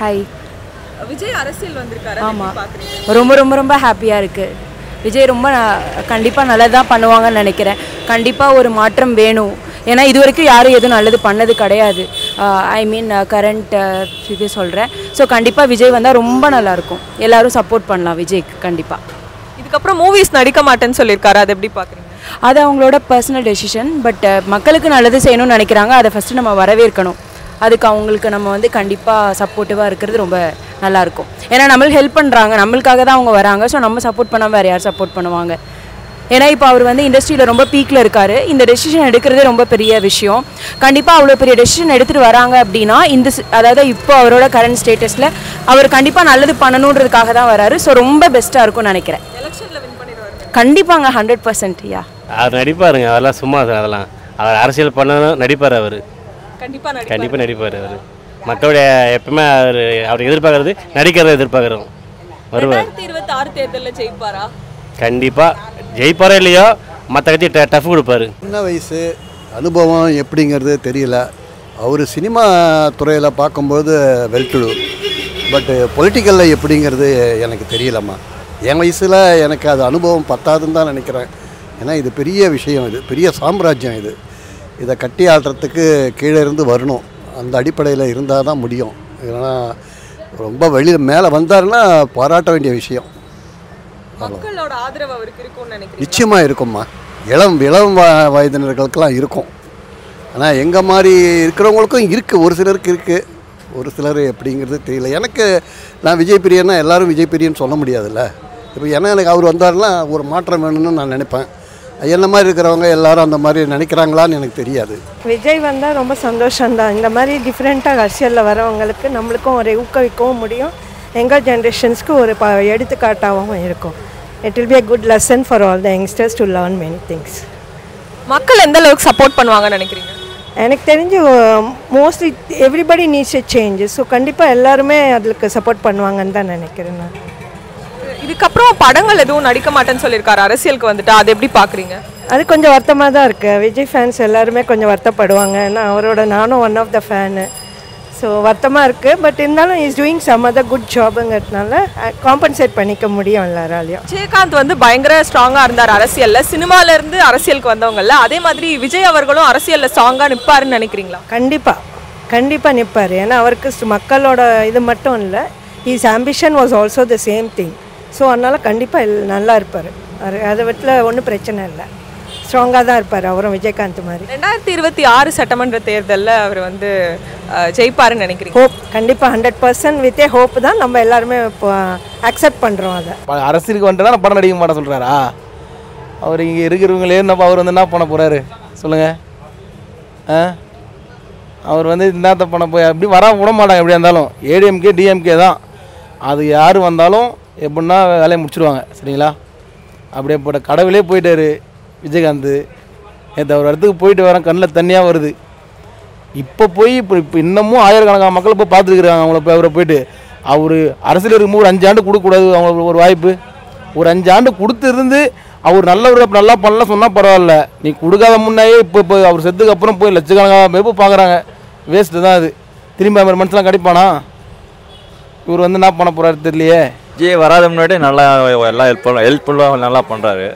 Hi Vijay அரசியல் வந்திருக்காரு. ஆமா. பாக்குறீங்க? ரொம்ப ரொம்ப ரொம்ப ஹாப்பியாக இருக்குது விஜய் ரொம்ப கண்டிப்பாக நல்லதாக பண்ணுவாங்கன்னு நினைக்கிறேன். கண்டிப்பாக ஒரு மாற்றம் வேணும். ஏன்னா இது வரைக்கும் யாரும் எதுவும் நல்லது பண்ணது கிடையாது. ஐ மீன் கரண்ட் இது சொல்கிறேன் ஸோ கண்டிப்பாக விஜய் வந்தால் ரொம்ப நல்லாயிருக்கும் எல்லாரும் சப்போர்ட் பண்ணலாம் விஜய்க்கு கண்டிப்பாக இதுக்கப்புறம் மூவிஸ் நடிக்க மாட்டேன்னு சொல்லியிருக்காரு. அது எப்படி பார்க்குறீங்க? அது அவங்களோட பர்சனல் டெசிஷன் பட் மக்களுக்கு நல்லது செய்யணும்னு நினைக்கிறாங்க. அதை ஃபஸ்ட்டு நம்ம வரவேற்கணும். அதுக்கு அவங்களுக்கு நம்ம வந்து கண்டிப்பாக சப்போர்ட்டிவாக இருக்கிறது ரொம்ப நல்லாயிருக்கும் ஏன்னா நம்மளுக்கு ஹெல்ப் பண்ணுறாங்க நம்மளுக்காக தான் அவங்க வராங்க. ஸோ நம்ம சப்போர்ட் பண்ணால் வேறு யார் சப்போர்ட் பண்ணுவாங்க? ஏன்னா இப்போ அவர் வந்து இண்டஸ்ட்ரியில் ரொம்ப பீக்கில் இருக்கார். இந்த டெசிஷன் எடுக்கிறதே ரொம்ப பெரிய விஷயம். கண்டிப்பாக அவ்வளோ பெரிய டெசிஷன் எடுத்துகிட்டு வராங்க அப்படின்னா இந்த அதாவது இப்போ அவரோட கரண்ட் ஸ்டேட்டஸில் அவர் கண்டிப்பாக நல்லது பண்ணணுன்றதுக்காக தான் வராரு. ஸோ ரொம்ப பெஸ்ட்டாக இருக்கும்னு நினைக்கிறேன். கண்டிப்பாங்க ஹண்ட்ரட் பர்சன்ட் யா அவர் நடிப்பாருங்க அதெல்லாம் சும்மா அதெல்லாம். அவர் அரசியல் பண்ணணும் நடிப்பார் அவர். கண்டிப்பா நடிப்பாரு. கண்டிப்பாக நடிப்பார் அவர். மக்களுடைய எப்பவுமே அவர் அவர் எதிர்பார்க்கறது நடிக்கிறத எதிர்பார்க்குறோம். வருவார். இருபத்தி ஆறு தேர்தல்ல ஜெயிப்பாரா? கண்டிப்பாக ஜெயிப்பாரோ இல்லையோ மற்ற கட்சி ட டஃப் கொடுப்பாரு. சின்ன வயசு அனுபவம் எப்படிங்கிறது தெரியல. அவர் சினிமா துறையில் பார்க்கும்போது வெல்டுடு பட்டு பொலிட்டிக்கலில் எப்படிங்கிறது எனக்கு தெரியலம்மா. என் வயசில் எனக்கு அது அனுபவம் பத்தாதுன்னு தான் நினைக்கிறேன். ஏன்னா இது பெரிய விஷயம் இது. பெரிய சாம்ராஜ்யம் இது. இதை கட்டி ஆடுறதுக்கு கீழே இருந்து வரணும். அந்த அடிப்படையில் இருந்தால் தான் முடியும். இல்லைன்னா ரொம்ப வெளியில் மேலே வந்தாருன்னா பாராட்ட வேண்டிய விஷயம். நிச்சயமாக இருக்கும்மா. இளம் இளம் வ- வயதினர்களுக்கெல்லாம் இருக்கும். ஆனால் எங்கள் மாதிரி இருக்கிறவங்களுக்கும் இருக்குது ஒரு சிலருக்கு இருக்குது ஒரு சிலர் எப்படிங்கிறது தெரியல. எனக்கு நான் விஜய் பிரியன்னா எல்லாரும் விஜய் பிரியன்னு சொல்ல முடியாதுல்ல. இப்போ ஏன்னா எனக்கு அவர் வந்தாருன்னா ஒரு மாற்றம் வேணும்னு நான் நினைப்பேன். என்ன மாதிரி இருக்கிறவங்க எல்லாரும் அந்த மாதிரி நினைக்கிறாங்களான்னு எனக்கு தெரியாது. விஜய் வந்தால் ரொம்ப சந்தோஷம்தான். இந்த மாதிரி டிஃப்ரெண்ட்டாக அரசியலில் வரவங்களுக்கு நம்மளுக்கும் ஒரு ஊக்குவிக்கவும் முடியும். எங்கள் ஜென்ரேஷன்ஸ்க்கு ஒரு ப எடுத்துக்காட்டாகவும் இருக்கும். It will be a good lesson for all the youngsters to learn many things மக்கள் எந்த அளவுக்கு சப்போர்ட் பண்ணுவாங்கன்னு நினைக்கிறீங்க? எனக்கு தெரிஞ்சு mostly everybody needs a change so கண்டிப்பாக எல்லாருமே அதுக்கு சப்போர்ட் பண்ணுவாங்கன்னு தான் நினைக்கிறேன் நான். இதுக்கப்புறம் படங்கள் எதுவும் நடிக்க மாட்டேன்னு சொல்லியிருக்காரு. அரசியலுக்கு வந்துட்டு அது எப்படி பாக்குறீங்க அது கொஞ்சம் வருத்தமாக தான் இருக்குது விஜய் ஃபேன்ஸ் எல்லாருமே கொஞ்சம் வருத்தப்படுவாங்க. ஏன்னா அவரோட நானும் one of the fan so வருத்தமாக இருக்குது பட் இருந்தாலும் is doing some other good ஜாபுங்கிறதுனால compensate பண்ணிக்க முடியும் எல்லாராலையும். விஜயகாந்த் வந்து பயங்கர ஸ்ட்ராங்கா இருந்தார் அரசியல்ல. சினிமால இருந்து அரசியலுக்கு வந்தவங்கல்ல. அதே மாதிரி விஜய் அவர்களும் அரசியல்ல ஸ்ட்ராங்கா நிப்பாருன்னு நினைக்கிறீங்களா? கண்டிப்பாக கண்டிப்பாக நிற்பார் ஏன்னா அவருக்கு மக்களோட இது மட்டும் இல்லை is ambition was also the same thing so அதனால் கண்டிப்பாக நல்லா இருப்பார். அதை விட்டுல ஒன்றும் பிரச்சனை இல்லை. ஸ்ட்ராங்காக தான் இருப்பார் அவரும் விஜயகாந்த் மாதிரி. ரெண்டாயிரத்தி இருபத்தி ஆறு சட்டமன்ற தேர்தல்ல அவர் வந்து ஜெயிப்பாருன்னு நினைக்கிறீங்க? ஹோப் கண்டிப்பாக ஹண்ட்ரட் பர்சன்ட் வித்தே ஹோப் தான் நம்ம எல்லாருமே இப்போ அக்செப்ட் பண்ணுறோம் அதை. அரசியலுக்கு வந்துட்டு தான் படம் நடிக்க மாட்டேன் சொல்கிறாரா அவர் இங்கே இருக்கிறவங்களே என்னப்பா அவர் வந்து என்ன பண்ண போகிறாரு சொல்லுங்கள் ஆ? அவர் வந்து என்னத்த பண்ண போய் அப்படி வர விட மாட்டாங்க எப்படியா இருந்தாலும். ஏடிஎம்கே டிஎம்கே தான். அது யார் வந்தாலும் எப்படின்னா வேலையை முடிச்சிடுவாங்க சரிங்களா? அப்படியே போட்ட கடவுளே போயிட்டாரு விஜயகாந்த். நேற்று ஒரு இடத்துக்கு போயிட்டு வரேன் கண்ணில் தண்ணியாக வருது. இப்போ போய் இப்போ இப்போ இன்னமும் ஆயிரக்கணக்கான மக்கள் போய் பார்த்துருக்குறாங்க அவங்கள போய் அவரை போயிட்டு. அவர் அரசியல் இருக்கும்போது ஒரு அஞ்சு ஆண்டு கொடுக்கக்கூடாது அவங்களுக்கு ஒரு வாய்ப்பு. ஒரு அஞ்சு ஆண்டு கொடுத்துருந்து அவர் நல்லவர் நல்லா பண்ணலாம் சொன்னால் பரவாயில்ல. நீ கொடுக்காத முன்னாயே இப்போ இப்போ அவர் செத்துக்கு அப்புறம் போய் லட்சக்கணக்கான பேர் போய் பார்க்குறாங்க. வேஸ்ட்டு தான் அது. திரும்பி அவர் மனசெலாம் கிடைப்பானா? இவர் வந்து என்ன பண்ண போகிறாரு தெரியலையே. விஜய் வராத முன்னாடி நல்லா எல்லாம் ஹெல்ப் பண்ண ஹெல்ப்ஃபுல்லாக நல்லா பண்ணுறாரு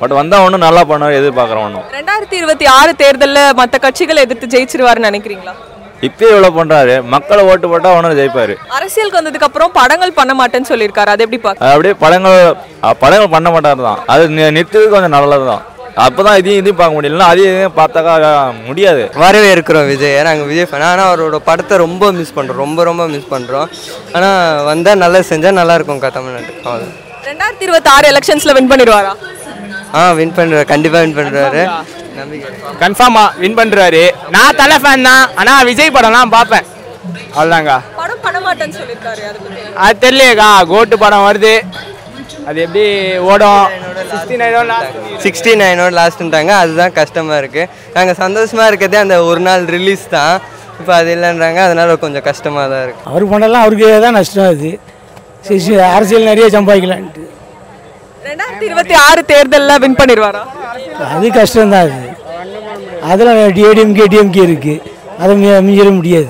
பட் வந்தால் ஒன்றும் நல்லா பண்ணுவார் எதிர்பார்க்குறோம் ஒன்றும் ரெண்டாயிரத்தி இருபத்தி ஆறு தேர்தல்ல மத்த கட்சிகளை எதிர்த்து ஜெயிச்சிருவாருன்னு நினைக்கிறீங்களா? இப்பயே இவ்வளோ பண்ணுறாரு மக்களை ஓட்டு போட்டால் ஒன்றும் ஜெயிப்பார். அரசியலுக்கு வந்ததுக்கு அப்புறம் படங்கள் பண்ண மாட்டேன்னு சொல்லியிருக்காரு. அது எப்படி அது அப்படியே படங்கள் படங்கள் பண்ண மாட்டார் தான் அது நி- நிறுத்துறது கொஞ்சம் நல்லது தான் அப்போ தான் இதையும் இதையும் பார்க்க முடியல. அதையும் இதையும் பார்த்தாக்கா முடியாது. வரவே இருக்கிறோம் விஜய். நாங்கள் விஜய் ஃபேன் ஆனால் அவரோட படத்தை ரொம்ப மிஸ் பண்ணுறோம் ரொம்ப ரொம்ப மிஸ் பண்ணுறோம் ஆனால் வந்தால் நல்லா செஞ்சால் நல்லா இருக்கும்க்கா தமிழ்நாட்டுக்கு அவ்வளோ ரெண்டாயிரத்தி இருபத்தி ஆறு எலெக்ஷன்ஸ்ல வின் பண்ணிடுவாரா? ஆ வின் பண்ணுறாரு கண்டிப்பாக வின் பண்ணுறாரு நம்பிக்கை. கன்ஃபார்மாக வின் பண்ணுறாரு நான் தலை ஃபேன் தான். ஆனால் விஜய் படம்லாம் பார்ப்பேன். அவ்வளோதாங்க படம் பண்ண மாட்டேன்னு சொல்லியிருக்காரு அது தெரியலையேக்கா. கோட்டு படம் வருது. அது எப்படி ஓடும்? சிக்ஸ்டி நைனோட லாஸ்ட்டுன்ட்டாங்க அதுதான் கஷ்டமாக இருக்குது நாங்கள் சந்தோஷமாக இருக்கிறதே அந்த ஒரு நாள் ரிலீஸ் தான். இப்போ அது இல்லைன்றாங்க. அதனால கொஞ்சம் கஷ்டமாக தான் இருக்குது அவர் பண்ணலாம். அவருக்கு தான் நஷ்டம் அது. அரசியல் நிறைய சம்பாதிக்கலான்ட்டு. ரெண்டாயிரத்தி இருபத்தி ஆறு தேர்தலில் வின் பண்ணிடுவாரா அது கஷ்டம்தான் அது. அதில் ஏடிஎம்கே டிஎம்கே இருக்குது அதை மி- மிஞ்சிட முடியாது.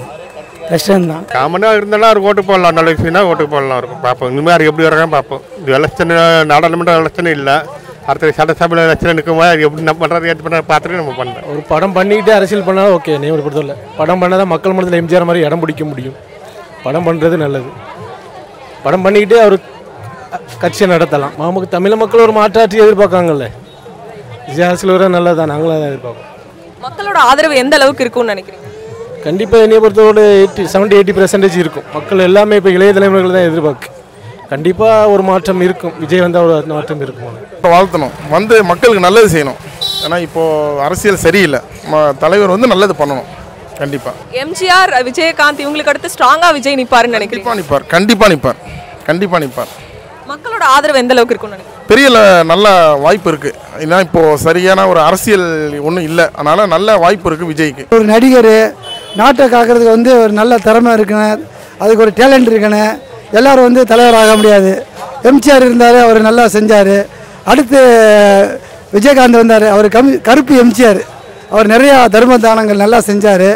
கஷ்டம்தான். காமனாக இருந்தாலும் அவர் ஓட்டு போடலாம். நல்ல விஷயம்னா ஓட்டு போடலாம். இருக்கும். பார்ப்போம். இனிமேல் எப்படி வர்றாங்க பார்ப்போம். எலெக்ஷன் நாடாளுமன்ற எலெக்ஷன் இல்லை. அடுத்த சட்டசபையில் எலெக்ஷன் நிற்கும் போது எப்படி நம்ம பண்ணுறது ஏற்று பண்ணுறது பார்த்துட்டு நம்ம பண்ணுறோம் ஒரு படம் பண்ணிக்கிட்டு அரசியல் பண்ணால் ஓகே நீ ஒரு பொறுத்தவரை படம் பண்ணால் தான் மக்கள் மனதில் எம்ஜிஆர் மாதிரி இடம் பிடிக்க முடியும். படம் பண்ணுறது நல்லது. படம் பண்ணிக்கிட்டு அவர் கட்சியை நடத்தலாம். நமக்கு தமிழ் மக்கள் ஒரு மாற்றாற்றி எதிர்பார்க்காங்கல்ல விஜய் அரசியல் வர நல்லதான் நாங்களும் அதை எதிர்பார்ப்போம் மக்களோட ஆதரவு எந்த அளவுக்கு இருக்கும்னு நினைக்கிறீங்க? கண்டிப்பாக என்னைய பொறுத்தவரை எயிட்டி செவன்ட்டி எயிட்டி பர்சன்டேஜ் இருக்கும். மக்கள் எல்லாமே இப்போ இளைய தலைமுறைகள் தான் எதிர்பார்க்கு. கண்டிப்பாக ஒரு மாற்றம் இருக்கும். விஜய் வந்தால் ஒரு மாற்றம் இருக்கும். இப்போ வாழ்த்தணும். வந்து மக்களுக்கு நல்லது செய்யணும். ஏன்னா இப்போது அரசியல் சரியில்லை. ம- தலைவர் வந்து நல்லது பண்ணணும். கண்டிப்பாக எம்ஜிஆர் விஜயகாந்த் இவங்களுக்கு அடுத்து ஸ்ட்ராங்கா விஜய் நிப்பாருன்னு நினைக்கிறீங்க? கண்டிப்பாக நிற்பார் கண்டிப்பாக நிற்பார் கண்டிப்பாக நிற்பார் மக்களோட ஆதரவு எந்த அளவுக்கு இருக்கும்னு பெரிய நல்ல வாய்ப்பு இருக்குது ஏன்னா இப்போது சரியான ஒரு அரசியல் ஒன்றும் இல்லை. அதனால் நல்ல வாய்ப்பு இருக்குது விஜய்க்கு. ஒரு நடிகர் நாட்டை காக்கிறதுக்கு வந்து ஒரு நல்ல திறமை இருக்கணும். அதுக்கு ஒரு டேலண்ட் இருக்கணும். எல்லாரும் வந்து தலைவர் ஆக முடியாது எம்ஜிஆர் இருந்தார் அவர் நல்லா செஞ்சார். அடுத்து விஜயகாந்த் வந்தார் அவர் கம் கருப்பு எம்ஜிஆர் அவர் நிறையா தர்ம தானங்கள் நல்லா செஞ்சார்.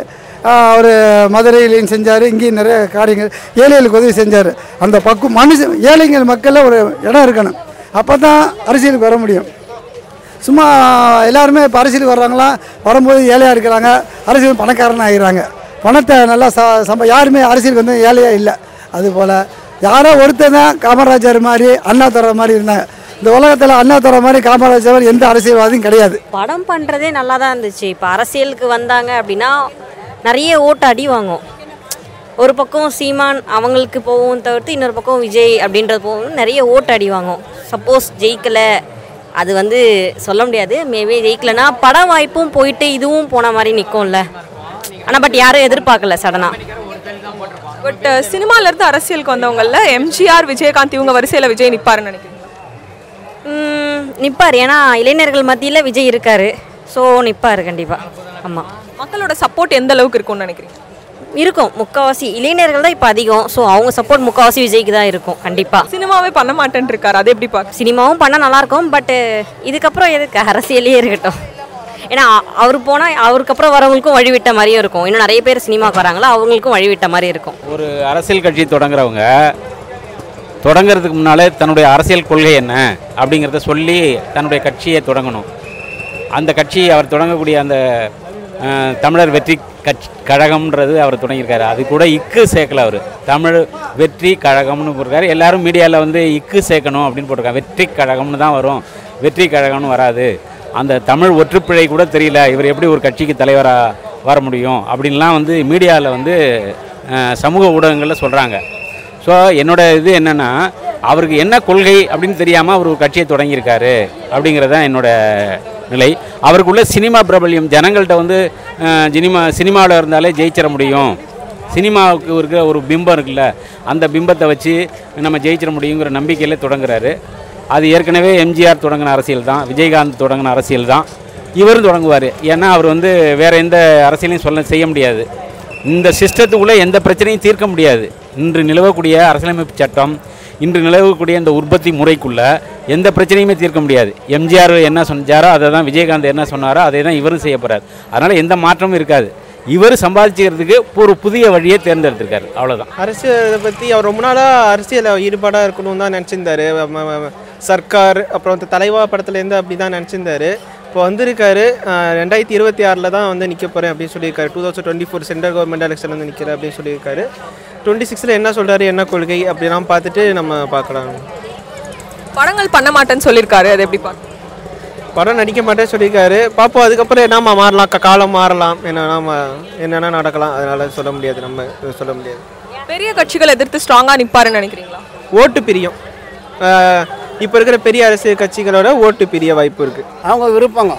அவர் மதுரையிலையும் செஞ்சார் இங்கேயும் நிறைய காரியங்கள் ஏழைகளுக்கு உதவி செஞ்சார். அந்த பக்கம் மனுஷன் ஏழைகள் மக்களில் ஒரு இடம் இருக்கணும். அப்போ தான் அரசியலுக்கு வர முடியும். சும்மா எல்லாருமே இப்போ அரசியலுக்கு வர்றாங்களா? வரும்போது ஏழையாக இருக்கிறாங்க அரசியல் பணக்காரனாக ஆகிறாங்க பணத்தை நல்லா ச சம்ப யாருமே அரசியலுக்கு வந்து ஏழையாக இல்லை. அதுபோல் யாரோ ஒருத்தர் தான் காமராஜர் மாதிரி அண்ணா மாதிரி இருந்தாங்க. இந்த உலகத்தில் அண்ணா மாதிரி காமராஜர் எந்த அரசியல்வாதியும் கிடையாது. படம் பண்ணுறதே நல்லா தான் இருந்துச்சு. இப்போ அரசியலுக்கு வந்தாங்க அப்படின்னா நிறைய ஓட்டு அடி வாங்கும் ஒரு பக்கம் சீமான் அவங்களுக்கு போகும் தவிர்த்து இன்னொரு பக்கம் விஜய் அப்படின்றது போகும் நிறைய ஓட்டு அடி வாங்கும் சப்போஸ் ஜெயிக்கலை அது வந்து சொல்ல முடியாது. மேபி ஜெயிக்கலைன்னா படம் வாய்ப்பும் போயிட்டு இதுவும் போன மாதிரி நிற்கும்ல ஆனால் பட் யாரும் எதிர்பார்க்கல சடனாக பட் சினிமால இருந்து அரசியலுக்கு வந்தவங்கல்ல எம்ஜிஆர் விஜயகாந்த் இவங்க வரிசையில விஜய் நிப்பாருன்னு நினைக்கிறீங்க நிற்பார் ஏன்னா இளைஞர்கள் மத்தியில் விஜய் இருக்கார். ஸோ நிற்பார் கண்டிப்பாக ஆமாம் மக்களோட சப்போர்ட் எந்த அளவுக்கு இருக்கும்னு நினைக்கிறீங்க? இருக்கும். முக்கால்வாசி இளைஞர்கள் தான் இப்போ அதிகம். ஸோ அவங்க சப்போர்ட் முக்கால்வாசி விஜய்க்கு தான் இருக்கும். கண்டிப்பாக சினிமாவே பண்ண மாட்டேன்னு இருக்காரு அது எப்படி பார்க்க சினிமாவும் பண்ணால் நல்லாயிருக்கும். பட்டு இதுக்கப்புறம் எதுக்கு? அரசியலே இருக்கட்டும். ஏன்னா அவர் போனால் அவருக்கு அப்புறம் வரவங்களுக்கும் வழிவிட்ட மாதிரியும் இருக்கும். இன்னும் நிறைய பேர் சினிமாவுக்கு வராங்களோ அவங்களுக்கும் வழிவிட்ட மாதிரி இருக்கும். ஒரு அரசியல் கட்சி தொடங்குறவங்க தொடங்குறதுக்கு முன்னாலே தன்னுடைய அரசியல் கொள்கை என்ன அப்படிங்கிறத சொல்லி தன்னுடைய கட்சியை தொடங்கணும். அந்த கட்சி அவர் தொடங்கக்கூடிய அந்த தமிழர் வெற்றி கட்சி கழகம்ன்றது அவர் தொடங்கியிருக்காரு. அது கூட இக்கு சேர்க்கல அவர். தமிழ் வெற்றி கழகம்னு போட்டிருக்காரு. எல்லாரும் மீடியாவில் வந்து இக்கு சேர்க்கணும் அப்படின்னு போட்டிருக்காங்க. வெற்றி கழகம்னு தான் வரும். வெற்றி கழகம்னு வராது. அந்த தமிழ் ஒற்றுப்பிழை கூட தெரியல இவர் எப்படி ஒரு கட்சிக்கு தலைவராக வர முடியும் அப்படின்லாம் வந்து மீடியாவில் வந்து சமூக ஊடகங்களில் சொல்கிறாங்க ஸோ என்னோட இது என்னென்னா அவருக்கு என்ன கொள்கை அப்படின்னு தெரியாமல் அவர் ஒரு கட்சியை தொடங்கியிருக்காரு அப்படிங்கிறது தான் என்னோட நிலை. அவருக்குள்ள சினிமா பிரபல்யம் ஜனங்கள்கிட்ட வந்து சினிமா சினிமாவில் இருந்தாலே ஜெயிச்சிட முடியும். சினிமாவுக்கு இருக்கிற ஒரு பிம்பம் இருக்குல்ல அந்த பிம்பத்தை வச்சு நம்ம ஜெயிச்சிட முடியுங்கிற நம்பிக்கையில் தொடங்குறாரு. அது ஏற்கனவே எம்ஜிஆர் தொடங்கின அரசியல் தான் விஜயகாந்த் தொடங்கின அரசியல் தான் இவரும் தொடங்குவார். ஏன்னா அவர் வந்து வேறு எந்த அரசியலையும் சொல்ல செய்ய முடியாது. இந்த சிஸ்டத்துக்குள்ளே எந்த பிரச்சனையும் தீர்க்க முடியாது. இன்று நிலவக்கூடிய அரசியலமைப்பு சட்டம் இன்று நிலவக்கூடிய இந்த உற்பத்தி முறைக்குள்ளே எந்த பிரச்சனையுமே தீர்க்க முடியாது. எம்ஜிஆர் என்ன சொன்னாரோ அதை தான் விஜயகாந்த் என்ன சொன்னாரோ அதை தான் இவரும் செய்ய போகிறார் அதனால் எந்த மாற்றமும் இருக்காது. இவர் சம்பாதிச்சுக்கிறதுக்கு ஒரு புதிய வழியை தேர்ந்தெடுத்திருக்காரு. அவ்வளோதான் அரசியலை பற்றி அவர் ரொம்ப நாளாக அரசியலில் ஈடுபாடாக இருக்கணும்னு தான் நினச்சிருந்தாரு. சர்க்கார் அப்புறம் இந்த தலைவா படத்துலேருந்து அப்படி தான் நினச்சிருந்தாரு இப்போ வந்திருக்காரு ரெண்டாயிரத்தி இருபத்தி ஆறில் தான் வந்து நிற்க போகிறேன் அப்படின்னு சொல்லியிருக்காரு. Two thousand twenty four central government election வந்து நிற்கிறேன் அப்படின்னு சொல்லியிருக்காரு. டுவெண்ட்டி சிக்ஸில் என்ன சொல்கிறாரு என்ன கொள்கை அப்படிலாம் பார்த்துட்டு நம்ம பார்க்கலாம். படங்கள் பண்ண மாட்டேன்னு சொல்லியிருக்காரு அது எப்படி பார்க்க படம் நடிக்க மாட்டேன்னு சொல்லியிருக்காரு. பார்ப்போம் அதுக்கப்புறம் என்னமா மாறலாம் காலம் மாறலாம். என்னென்னா என்னென்ன நடக்கலாம் அதனால் சொல்ல முடியாது நம்ம சொல்ல முடியாது. பெரிய கட்சிகள் எதிர்த்து ஸ்ட்ராங்கா நிப்பாருன்னு நினைக்கிறீங்களா? ஓட்டு பிரியும். இப்போ இருக்கிற பெரிய அரசியல் கட்சிகளோட ஓட்டு பிரிய வாய்ப்பு இருக்குது அவங்க விருப்பங்க.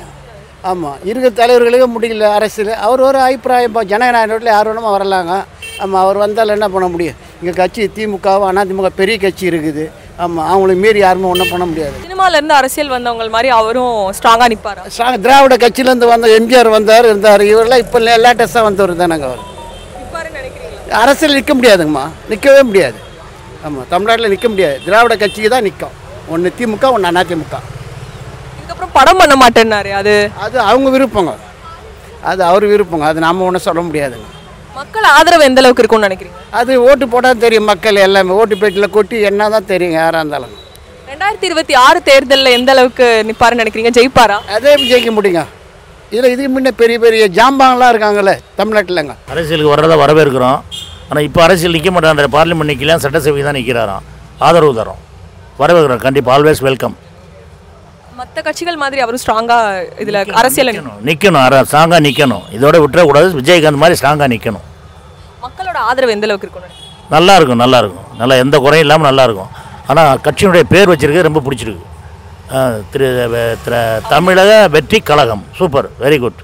ஆமாம் இருக்கிற தலைவர்களுக்கு முடியல அரசியல். அவர் ஒரு அபிப்பிராயம் இப்போ ஜனநாயகத்தில் யார் வேணுமோ வரலாங்க. ஆமாம் அவர் வந்தால் என்ன பண்ண முடியும்? இங்கே கட்சி திமுகவும் அதிமுக பெரிய கட்சி இருக்குது. ஆமாம் அவங்களை மீறி யாருமே ஒன்றும் பண்ண முடியாது. சினிமால இருந்து அரசியல் வந்தவங்க மாதிரி அவரும் ஸ்ட்ராங்கா நிப்பாரா? ஸ்ட்ராங் திராவிட கட்சியிலேருந்து வந்த எம்ஜிஆர் வந்தார் இருந்தார். இவரெல்லாம் இப்போ லேட்டஸ்ட்டாக வந்தவர் தானங்க அவர். அரசியல் நிற்க முடியாதுங்கம்மா. நிற்கவே முடியாது. ஆமாம் தமிழ்நாட்டில் நிற்க முடியாது. திராவிட கட்சிக்கு தான் நிற்கும் ஒன்று திமுக ஒன்று அதிமுக இதுக்கப்புறம் படம் பண்ண மாட்டேன்னாரு அது? அது அவங்க விருப்பங்க. அது அவர் விருப்பங்க. அது நம்ம ஒன்றும் சொல்ல முடியாதுங்க. மக்கள் ஆதரவு எந்த அளவுக்கு இருக்கும்னு நினைக்கிறீங்க? அது ஓட்டு போட்டால் தெரியும் மக்கள் எல்லாமே. ஓட்டு பெட்டியில் கொட்டி என்ன தான் தெரியுங்க யாராக இருந்தாலும். ரெண்டாயிரத்தி இருபத்தி ஆறு தேர்தலில் எந்த அளவுக்கு நிப்பாருன்னு நினைக்கிறீங்க? ஜெயிப்பாரா? அதே ஜெயிக்க முடியுங்க. இதில் இதுக்கு முன்ன பெரிய பெரிய ஜாம்பாங்கெல்லாம் இருக்காங்களே தமிழ்நாட்டிலங்க. அரசியலுக்கு வர்றதை வரவேற்கிறோம். ஆனால் இப்போ அரசியல் நிற்க மாட்டாங்க பார்லிமெண்ட் நிற்கலாம் சட்டசபை தான் நிற்கிறாராம் ஆதரவு தரோம். வரவேற்கிறோம். கண்டிப்பாக ஆல்வேஸ் வெல்கம் மற்ற கட்சிகள் மாதிரி அவரும் ஸ்ட்ராங்கா இதுல அரசியல் நிற்கணும் ஸ்ட்ராங்காக நிற்கணும் இதோட விட்டுறக்கூடாது. விஜயகாந்த் மாதிரி ஸ்ட்ராங்காக நிற்கணும் மக்களோட ஆதரவு எந்த அளவுக்கு நினைக்கிறீங்க? நல்லா இருக்கும் நல்லா இருக்கும். நல்லா எந்த குறையும் இல்லாமல் நல்லா இருக்கும். ஆனால் கட்சியினுடைய பேர் வச்சிருக்கிறது ரொம்ப பிடிச்சிருக்கு. திரு தமிழக வெற்றி கழகம். Super very good